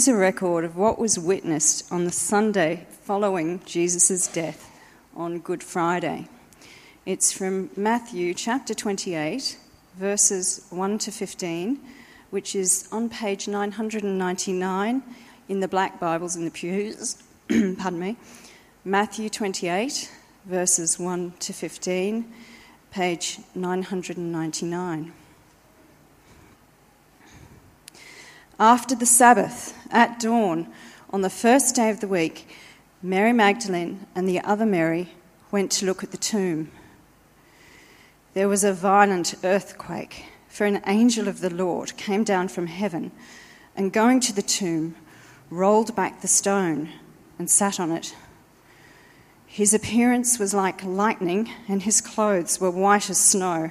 is a record of what was witnessed on the Sunday following Jesus' death on Good Friday. It's from Matthew chapter 28, verses 1 to 15, which is on page 999 in the black Bibles in the pews. Pardon me. Matthew 28, verses 1 to 15, page 999. After the Sabbath, at dawn, on the first day of the week, Mary Magdalene and the other Mary went to look at the tomb. There was a violent earthquake, for an angel of the Lord came down from heaven and, going to the tomb, rolled back the stone and sat on it. His appearance was like lightning, and his clothes were white as snow.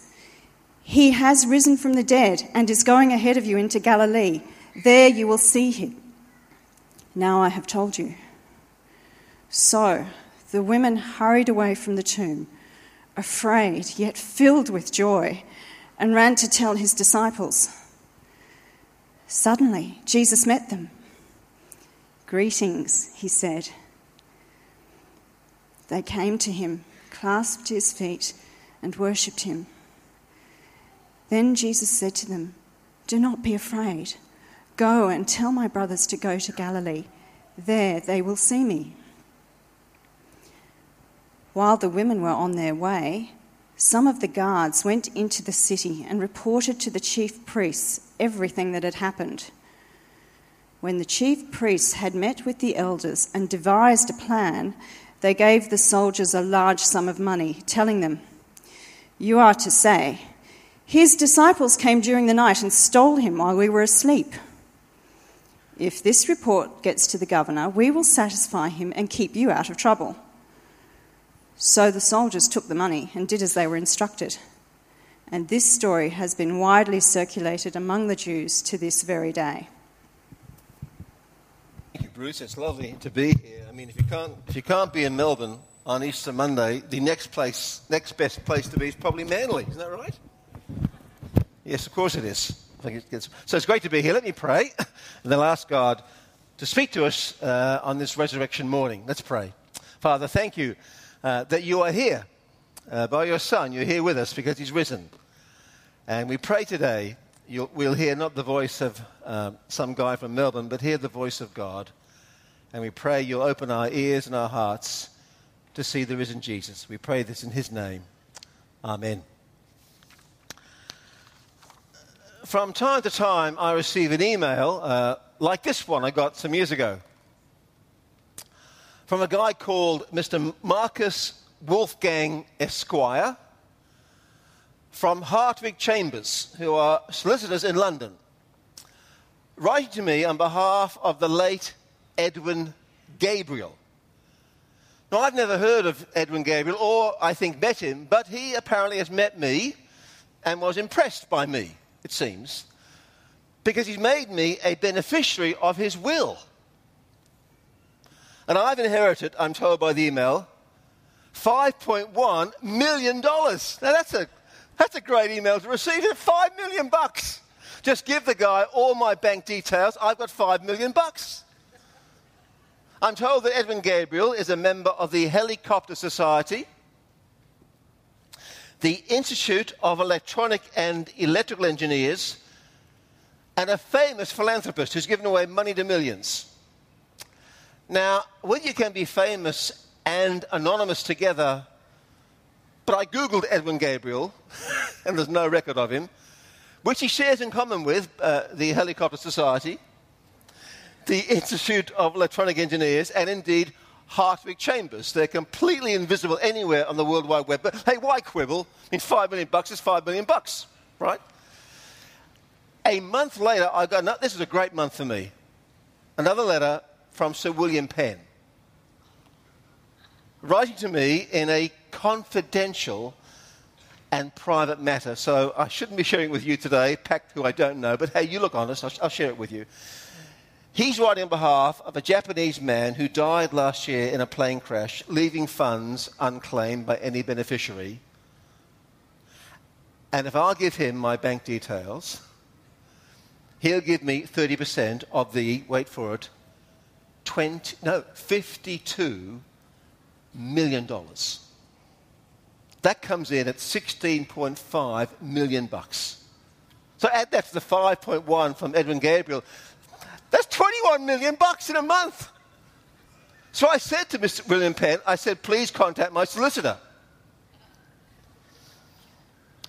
he has risen from the dead and is going ahead of you into Galilee. There you will see him. Now I have told you. So the women hurried away from the tomb, afraid yet filled with joy, and ran to tell his disciples. Suddenly, Jesus met them. Greetings, he said. They came to him, clasped his feet, and worshipped him. Then Jesus said to them, Do not be afraid. Go and tell my brothers to go to Galilee. There they will see me. While the women were on their way, some of the guards went into the city and reported to the chief priests everything that had happened. When the chief priests had met with the elders and devised a plan, they gave the soldiers a large sum of money, telling them, You are to say, his disciples came during the night and stole him while we were asleep. If this report gets to the governor, we will satisfy him and keep you out of trouble. So the soldiers took the money and did as they were instructed. And this story has been widely circulated among the Jews to this very day. Thank you, Bruce. It's lovely to be here. I mean, if you can't, if you can't be in Melbourne on Easter Monday, the next place, next best place to be is probably Manly. Isn't that right? Yes, of course it is. So it's great to be here. Let me pray, and then I'll ask God to speak to us uh, on this resurrection morning. Let's pray. Father, thank you uh, that you are here uh, by your Son. You're here with us because he's risen. And we pray today we'll hear not the voice of um, some guy from Melbourne, but hear the voice of God. And we pray you'll open our ears and our hearts to see the risen Jesus. We pray this in his name. Amen. From time to time, I receive an email uh, like this one I got some years ago from a guy called Mr. Marcus Wolfgang Esquire from Hartwig Chambers, who are solicitors in London, writing to me on behalf of the late Edwin Gabriel. Now, I've never heard of Edwin Gabriel or, I think, met him, but he apparently has met me and was impressed by me it seems, because he's made me a beneficiary of his will. And I've inherited, I'm told by the email, $5.1 million. Now that's a, that's a great email to receive. It five million bucks. Just give the guy all my bank details. I've got five million bucks. I'm told that Edwin Gabriel is a member of the Helicopter Society the Institute of Electronic and Electrical Engineers, and a famous philanthropist who's given away money to millions. Now, whether you can be famous and anonymous together, but I Googled Edwin Gabriel, and there's no record of him, which he shares in common with uh, the Helicopter Society, the Institute of Electronic Engineers, and indeed Hartwig Chambers. They're completely invisible anywhere on the World Wide Web. But hey, why quibble? I mean, five million bucks is five million bucks, right? A month later, I got, this is a great month for me, another letter from Sir William Penn. writing to me in a confidential and private matter. So I shouldn't be sharing with you today, Pact, who I don't know, but hey, you look honest, I'll, I'll share it with you. He's writing on behalf of a Japanese man who died last year in a plane crash, leaving funds unclaimed by any beneficiary. And if I'll give him my bank details, he'll give me 30% of the, wait for it, 20, no, 52 million dollars. That comes in at 16.5 million bucks. So add that to the 5.1 from Edwin Gabriel. That's 21 million bucks in a month. So I said to Mr. William Penn, I said, please contact my solicitor.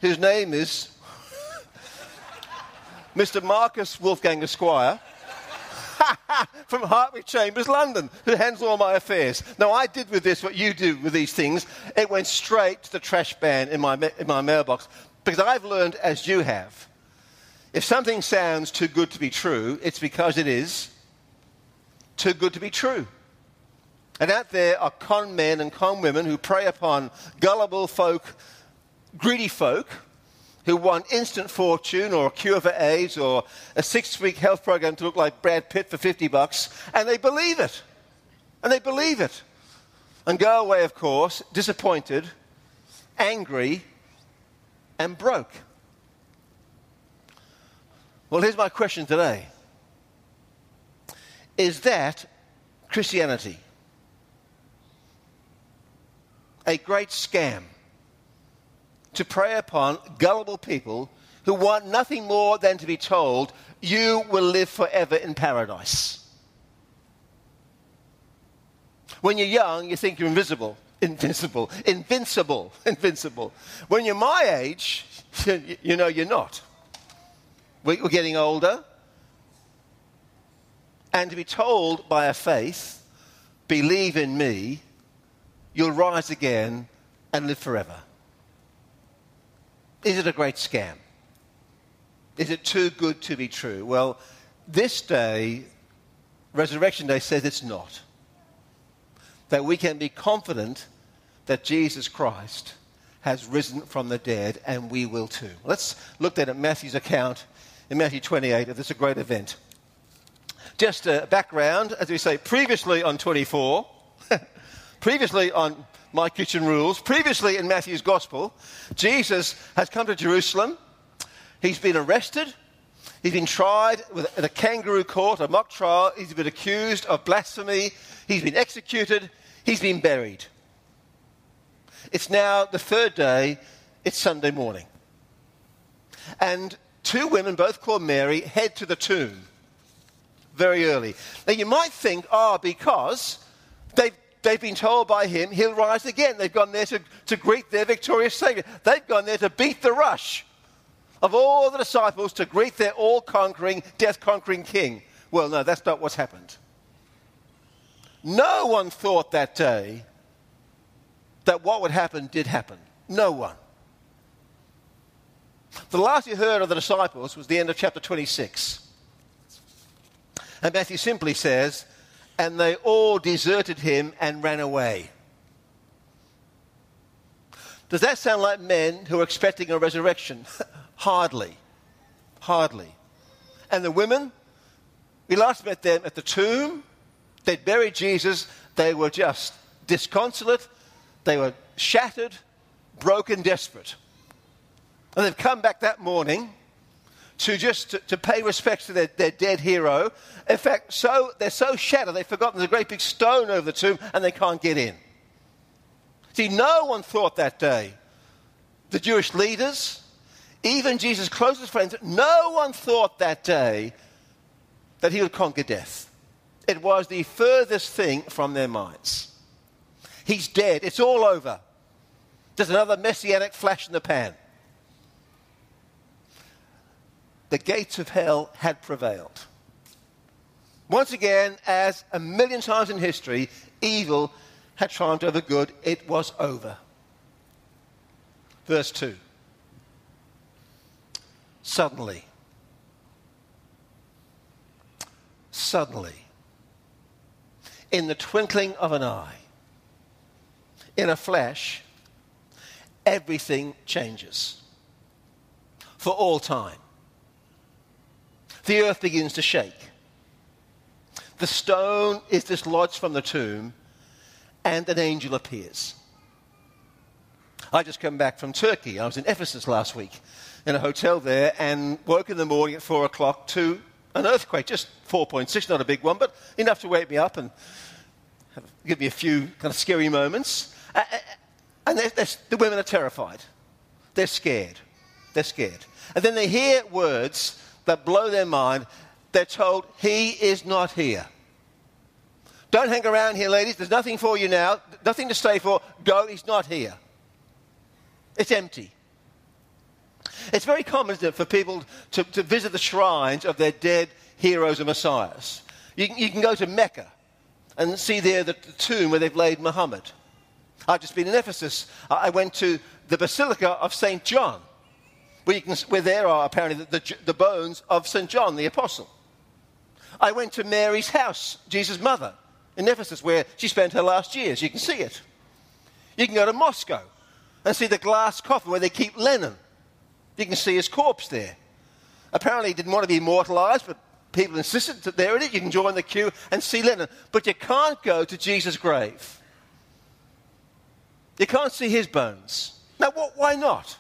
His name is Mr. Marcus Wolfgang Esquire from Hartwig Chambers, London, who handles all my affairs. Now, I did with this what you do with these things. It went straight to the trash ban in my, in my mailbox because I've learned, as you have, if something sounds too good to be true, it's because it is too good to be true. And out there are con men and con women who prey upon gullible folk, greedy folk, who want instant fortune or a cure for AIDS or a six week health program to look like Brad Pitt for 50 bucks, and they believe it. And they believe it. And go away, of course, disappointed, angry, and broke. Well, here's my question today Is that Christianity? A great scam to prey upon gullible people who want nothing more than to be told, You will live forever in paradise. When you're young, you think you're invisible, invincible, invincible, invincible. When you're my age, you know you're not. We're getting older. And to be told by a faith, believe in me, you'll rise again and live forever. Is it a great scam? Is it too good to be true? Well, this day, Resurrection Day, says it's not. That we can be confident that Jesus Christ has risen from the dead, and we will too. Let's look at Matthew's account in Matthew 28 of this great event. Just a background, as we say, previously on 24, previously on My Kitchen Rules, previously in Matthew's Gospel, Jesus has come to Jerusalem. He's been arrested. He's been tried with, in a kangaroo court, a mock trial. He's been accused of blasphemy. He's been executed. He's been buried. It's now the third day. It's Sunday morning. And two women, both called Mary, head to the tomb very early. Now you might think, oh, because they've, they've been told by him he'll rise again. They've gone there to, to greet their victorious Savior. They've gone there to beat the rush of all the disciples to greet their all conquering, death conquering king. Well, no, that's not what's happened. No one thought that day that what would happen did happen. No one. The last you heard of the disciples was the end of chapter 26. And Matthew simply says, and they all deserted him and ran away. Does that sound like men who are expecting a resurrection? Hardly. Hardly. And the women, we last met them at the tomb. They'd buried Jesus. They were just disconsolate. They were shattered, broken, desperate. And they've come back that morning to just to, to pay respects to their, their, dead hero. In fact, so they're so shattered they've forgotten there's a great big stone over the tomb and they can't get in. See, no one thought that day. The Jewish leaders, even Jesus' closest friends, no one thought that day that he would conquer death. It was the furthest thing from their minds. He's dead. It's all over. There's another messianic flash in the pan the gates of hell had prevailed. Once again, as a million times in history, evil had triumphed over good. It was over. Verse 2. Suddenly, suddenly, in the twinkling of an eye, in a flash, everything changes for all time. The earth begins to shake. The stone is dislodged from the tomb, and an angel appears. I just come back from Turkey. I was in Ephesus last week in a hotel there and woke in the morning at four o'clock to an earthquake, just 4.6, not a big one, but enough to wake me up and give me a few kind of scary moments. And they're, they're, the women are terrified. They're scared. They're scared. And then they hear words that blow their mind. They're told, He is not here. Don't hang around here, ladies. There's nothing for you now. Nothing to stay for. Go. He's not here. It's empty. It's very common it, for people to, to, visit the shrines of their dead heroes and messiahs. You, you can go to Mecca and see there the, the, tomb where they've laid Muhammad. I've just been in Ephesus. I went to the Basilica of St. John, where, can, where there are apparently the, the, the bones of St. John the Apostle. I went to Mary's house, Jesus' mother, in Ephesus, where she spent her last years. You can see it. You can go to Moscow and see the glass coffin where they keep Lenin. You can see his corpse there. Apparently, he didn't want to be immortalized, but people insisted that there it is. You can join the queue and see Lenin. But you can't go to Jesus' grave. You can't see his bones. Now, what, why not?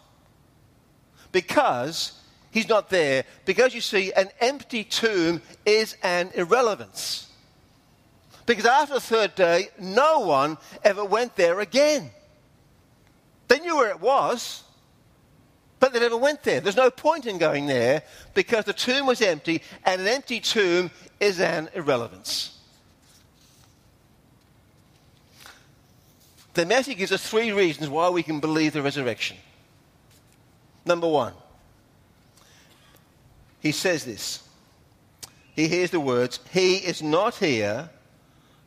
Because he's not there. Because you see, an empty tomb is an irrelevance. Because after the third day, no one ever went there again. They knew where it was, but they never went there. There's no point in going there because the tomb was empty, and an empty tomb is an irrelevance. The message gives us three reasons why we can believe the resurrection. Number one, he says this. He hears the words, He is not here,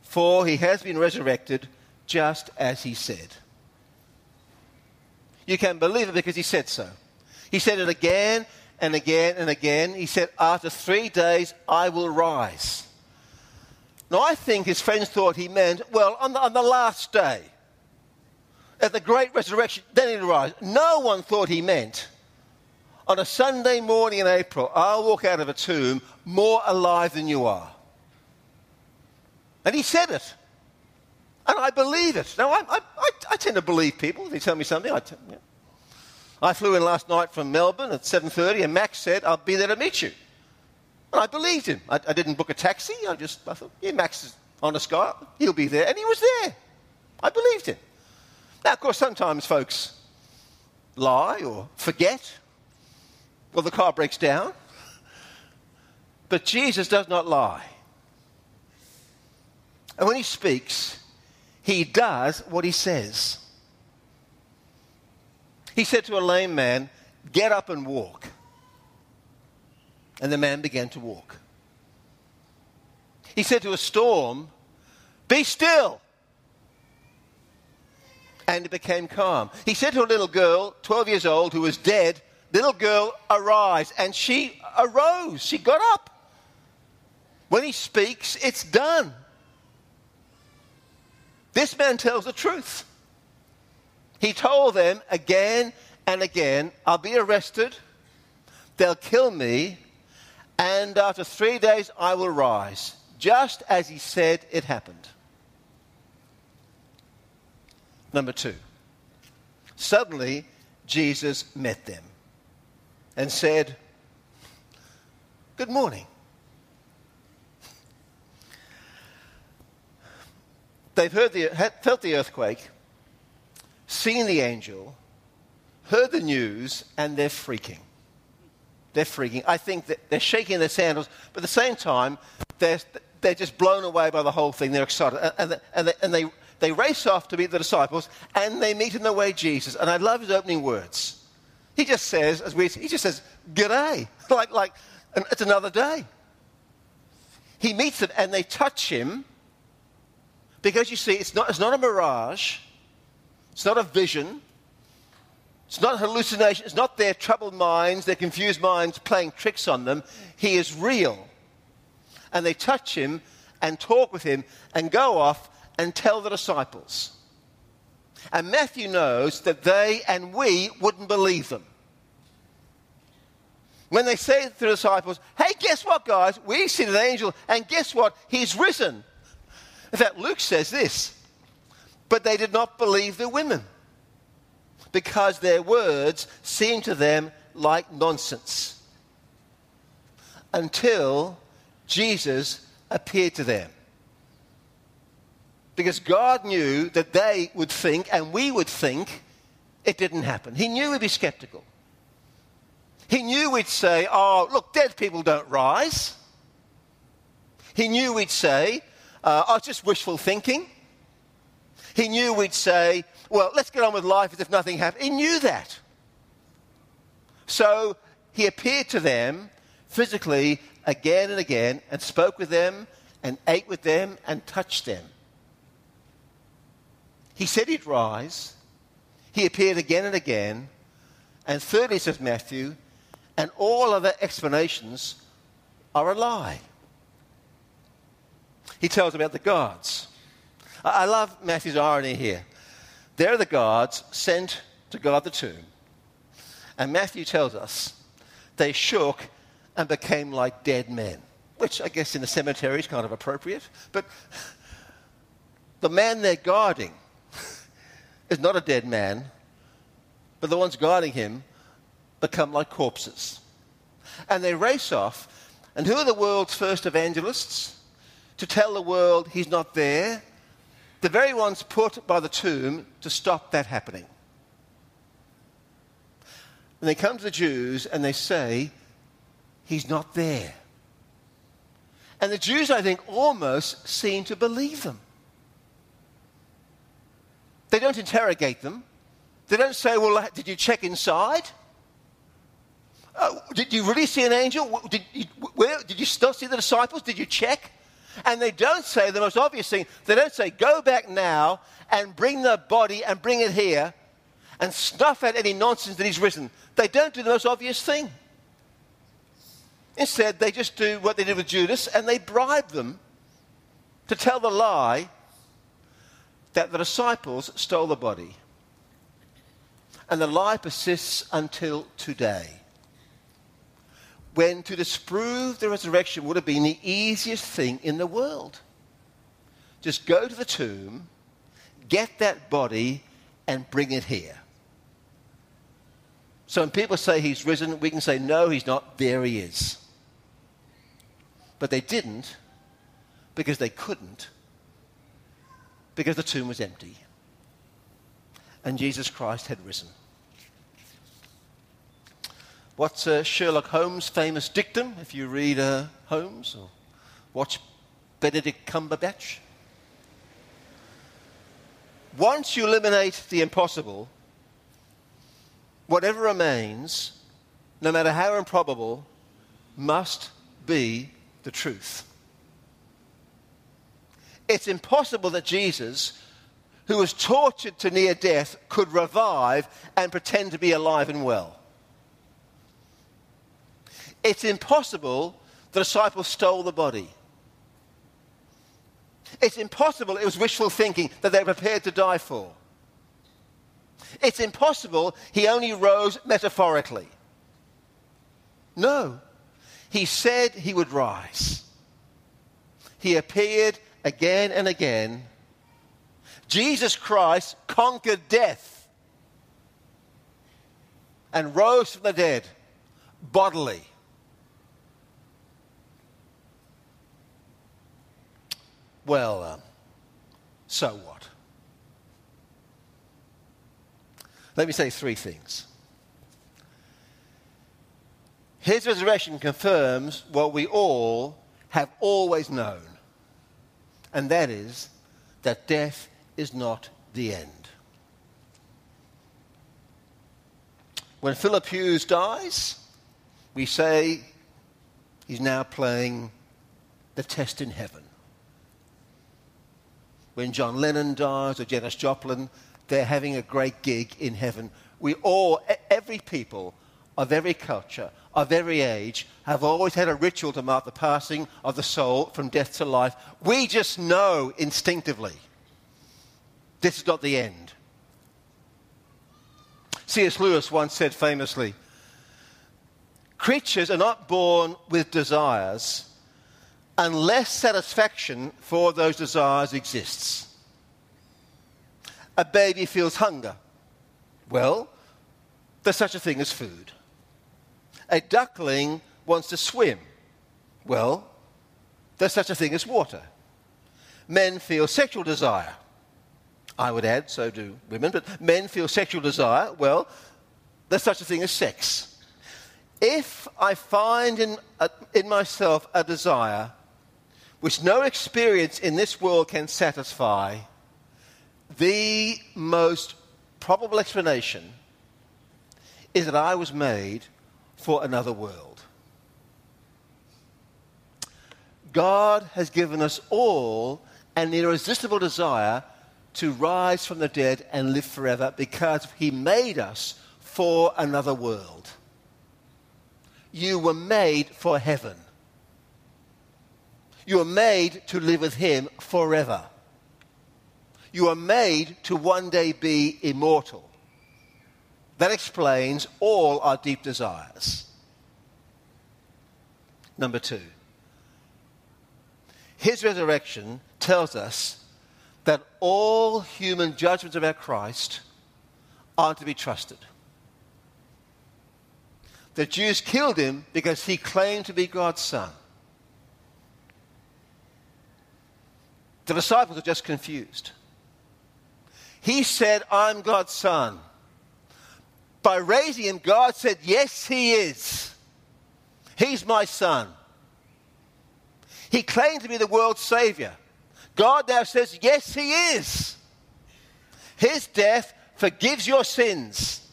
for he has been resurrected just as he said. You can believe it because he said so. He said it again and again and again. He said, After three days, I will rise. Now, I think his friends thought he meant, well, on the, on the last day, at the great resurrection, then he'll rise. No one thought he meant, on a Sunday morning in April, I'll walk out of a tomb more alive than you are. And he said it. And I believe it. Now, I, I, I tend to believe people. If they tell me something, I, tell, yeah. I flew in last night from Melbourne at 7.30 and Max said, I'll be there to meet you. And I believed him. I, I didn't book a taxi. I just I thought, yeah, Max is honest guy. He'll be there. And he was there. I believed him. Now, of course, sometimes folks lie or forget. Well, the car breaks down. But Jesus does not lie. And when he speaks, he does what he says. He said to a lame man, Get up and walk. And the man began to walk. He said to a storm, Be still. And it became calm. He said to a little girl, 12 years old, who was dead, Little girl, arise. And she arose. She got up. When he speaks, it's done. This man tells the truth. He told them again and again, I'll be arrested, they'll kill me, and after three days I will rise. Just as he said it happened. Number two, suddenly Jesus met them and said, Good morning. They've heard the, felt the earthquake, seen the angel, heard the news, and they're freaking. They're freaking. I think that they're shaking their sandals, but at the same time, they're, they're just blown away by the whole thing. They're excited. And, and, they, and they, they race off to meet the disciples, and they meet in the way Jesus. And I love his opening words. He just says, as we, he just says, G'day. like, like, it's another day. He meets them, and they touch him because you see, it's not, it's not a mirage, it's not a vision, it's not hallucination, it's not their troubled minds, their confused minds playing tricks on them. He is real. And they touch him and talk with him and go off and tell the disciples. And Matthew knows that they and we wouldn't believe them. When they say to the disciples, hey, guess what, guys? We've seen an angel, and guess what? He's risen. In fact, Luke says this, but they did not believe the women because their words seemed to them like nonsense until Jesus appeared to them. Because God knew that they would think, and we would think, it didn't happen. He knew we'd be skeptical. He knew we'd say, oh, look, dead people don't rise. He knew we'd say, uh, oh, it's just wishful thinking. He knew we'd say, well, let's get on with life as if nothing happened. He knew that. So he appeared to them physically again and again and spoke with them and ate with them and touched them. He said he'd rise. He appeared again and again. And thirdly, says Matthew, and all other explanations are a lie. He tells about the guards. I love Matthew's irony here. They're the guards sent to guard the tomb. And Matthew tells us they shook and became like dead men, which I guess in the cemetery is kind of appropriate. But the man they're guarding is not a dead man, but the ones guarding him become like corpses. And they race off. And who are the world's first evangelists? To tell the world he's not there. The very ones put by the tomb to stop that happening. And they come to the Jews and they say, He's not there. And the Jews, I think, almost seem to believe them. They don't interrogate them. They don't say, Well, did you check inside? Uh, did you really see an angel? Did you, where, did you still see the disciples? Did you check? And they don't say the most obvious thing. They don't say, Go back now and bring the body and bring it here and snuff out any nonsense that he's risen. They don't do the most obvious thing. Instead, they just do what they did with Judas and they bribe them to tell the lie that the disciples stole the body. And the lie persists until today. When to disprove the resurrection would have been the easiest thing in the world. Just go to the tomb, get that body, and bring it here. So when people say he's risen, we can say, no, he's not. There he is. But they didn't because they couldn't, because the tomb was empty. And Jesus Christ had risen. What's uh, Sherlock Holmes' famous dictum if you read uh, Holmes or watch Benedict Cumberbatch? Once you eliminate the impossible, whatever remains, no matter how improbable, must be the truth. It's impossible that Jesus, who was tortured to near death, could revive and pretend to be alive and well. It's impossible the disciples stole the body. It's impossible it was wishful thinking that they were prepared to die for. It's impossible he only rose metaphorically. No. He said he would rise. He appeared again and again. Jesus Christ conquered death and rose from the dead bodily. Well, uh, so what? Let me say three things. His resurrection confirms what we all have always known, and that is that death is not the end. When Philip Hughes dies, we say he's now playing the test in heaven. When John Lennon dies or Janis Joplin, they're having a great gig in heaven. We all, every people of every culture, of every age, have always had a ritual to mark the passing of the soul from death to life. We just know instinctively this is not the end. C.S. Lewis once said famously Creatures are not born with desires unless satisfaction for those desires exists. A baby feels hunger. Well, there's such a thing as food. A duckling wants to swim. Well, there's such a thing as water. Men feel sexual desire. I would add, so do women, but men feel sexual desire. Well, there's such a thing as sex. If I find in, uh, in myself a desire which no experience in this world can satisfy, the most probable explanation is that I was made for another world. God has given us all an irresistible desire to rise from the dead and live forever because he made us for another world. You were made for heaven. You are made to live with him forever. You are made to one day be immortal. That explains all our deep desires. Number two, his resurrection tells us that all human judgments about Christ are to be trusted. The Jews killed him because he claimed to be God's son. The disciples are just confused. He said, I'm God's son. By raising him, God said, Yes, he is. He's my son. He claimed to be the world's savior. God now says, Yes, He is. His death forgives your sins.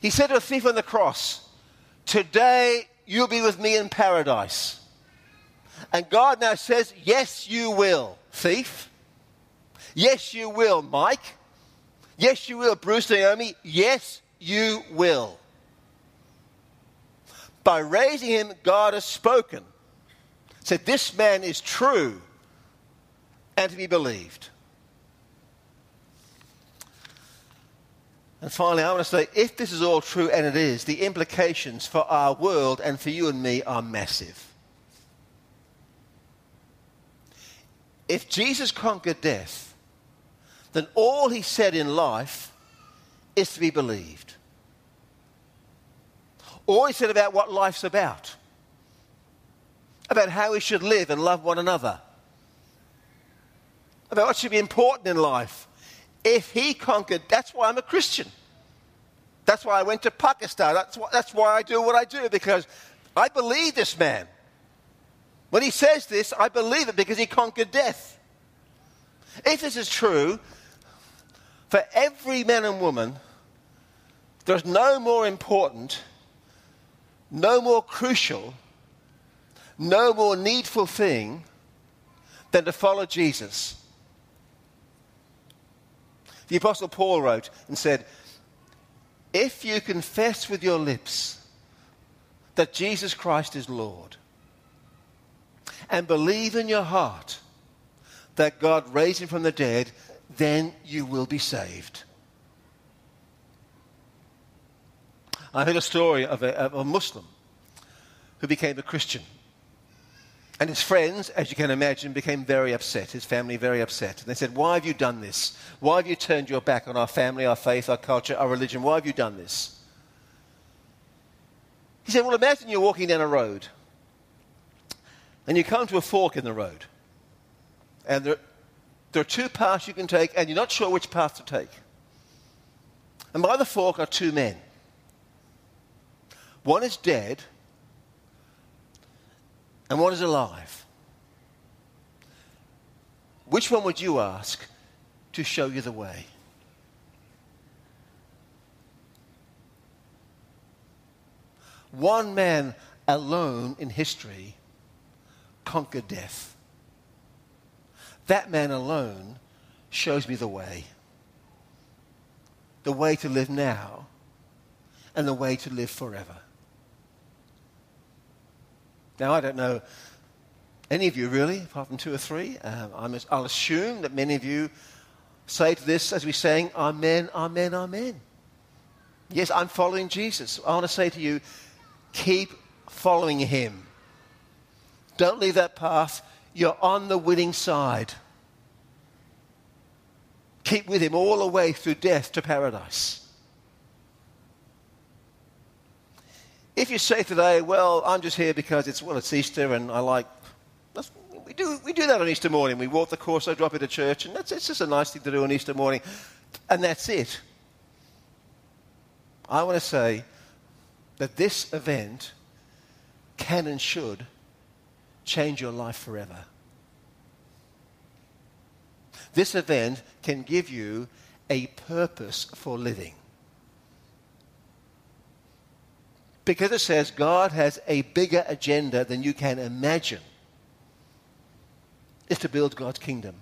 He said to a thief on the cross, Today you'll be with me in paradise. And God now says, Yes, you will, thief. Yes, you will, Mike. Yes, you will, Bruce Naomi. Yes, you will. By raising him, God has spoken said, This man is true and to be believed. And finally, I want to say if this is all true, and it is, the implications for our world and for you and me are massive. If Jesus conquered death, then all he said in life is to be believed. All he said about what life's about about how we should live and love one another, about what should be important in life. If he conquered, that's why I'm a Christian. That's why I went to Pakistan. That's why, that's why I do what I do, because I believe this man. When he says this, I believe it because he conquered death. If this is true, for every man and woman, there's no more important, no more crucial no more needful thing than to follow Jesus. The Apostle Paul wrote and said, If you confess with your lips that Jesus Christ is Lord and believe in your heart that God raised him from the dead, then you will be saved. I heard a story of a, of a Muslim who became a Christian and his friends, as you can imagine, became very upset, his family very upset. And they said, Why have you done this? Why have you turned your back on our family, our faith, our culture, our religion? Why have you done this? He said, Well, imagine you're walking down a road and you come to a fork in the road. And there, there are two paths you can take, and you're not sure which path to take. And by the fork are two men. One is dead, and one is alive. Which one would you ask to show you the way? One man alone in history conquered death. That man alone shows me the way. The way to live now and the way to live forever. Now, I don't know any of you really, apart from two or three. Um, I'll assume that many of you say to this as we sang, Amen, Amen, Amen. Yes, I'm following Jesus. I want to say to you, keep following him. Don't leave that path. You're on the winning side. Keep with him all the way through death to paradise. If you say today, well, I'm just here because it's, well, it's Easter and I like, we do, we do that on Easter morning. We walk the course, I drop into church, and that's, it's just a nice thing to do on Easter morning. And that's it. I want to say that this event can and should change your life forever. This event can give you a purpose for living. Because it says God has a bigger agenda than you can imagine. Is to build God's kingdom.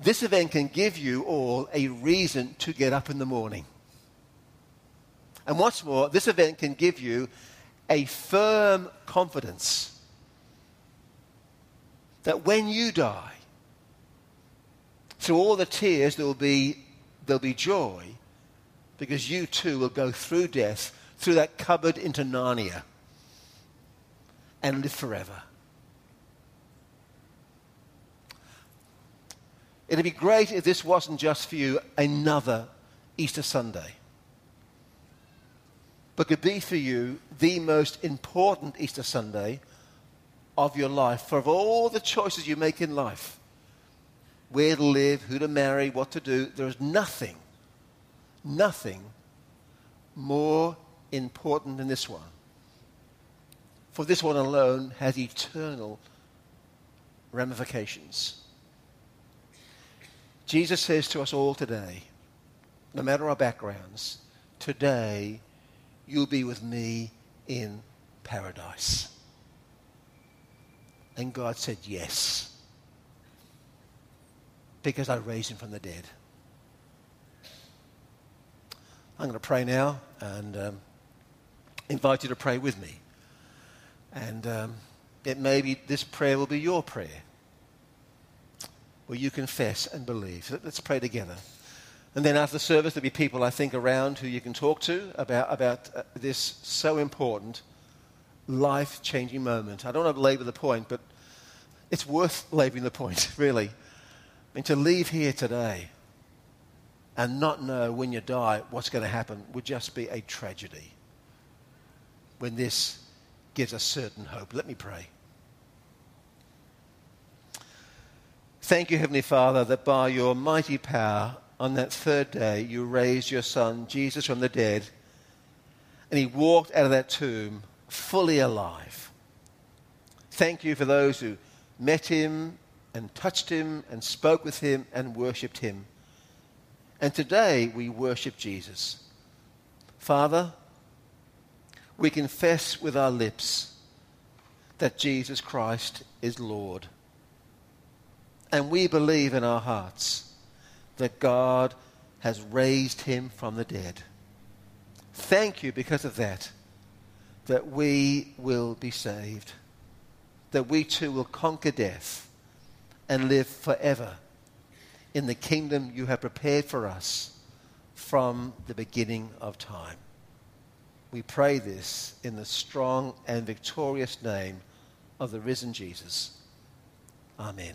This event can give you all a reason to get up in the morning. And what's more, this event can give you a firm confidence that when you die, through all the tears, there will be, there'll be joy because you too will go through death, through that cupboard into Narnia, and live forever. It'd be great if this wasn't just for you another Easter Sunday, but could be for you the most important Easter Sunday of your life. For of all the choices you make in life, where to live, who to marry, what to do. There is nothing, nothing more important than this one. For this one alone has eternal ramifications. Jesus says to us all today, no matter our backgrounds, today you'll be with me in paradise. And God said, yes because I raised him from the dead. I'm going to pray now and um, invite you to pray with me. And um, it may be this prayer will be your prayer where you confess and believe. Let's pray together. And then after service, there'll be people I think around who you can talk to about, about uh, this so important, life changing moment. I don't want to belabor the point, but it's worth laboring the point, really. I mean, to leave here today and not know when you die what's going to happen would just be a tragedy. When this gives us certain hope. Let me pray. Thank you, Heavenly Father, that by your mighty power on that third day you raised your Son, Jesus, from the dead, and he walked out of that tomb fully alive. Thank you for those who met him and touched him and spoke with him and worshipped him. And today we worship Jesus. Father, we confess with our lips that Jesus Christ is Lord. And we believe in our hearts that God has raised him from the dead. Thank you because of that, that we will be saved, that we too will conquer death and live forever in the kingdom you have prepared for us from the beginning of time. We pray this in the strong and victorious name of the risen Jesus. Amen.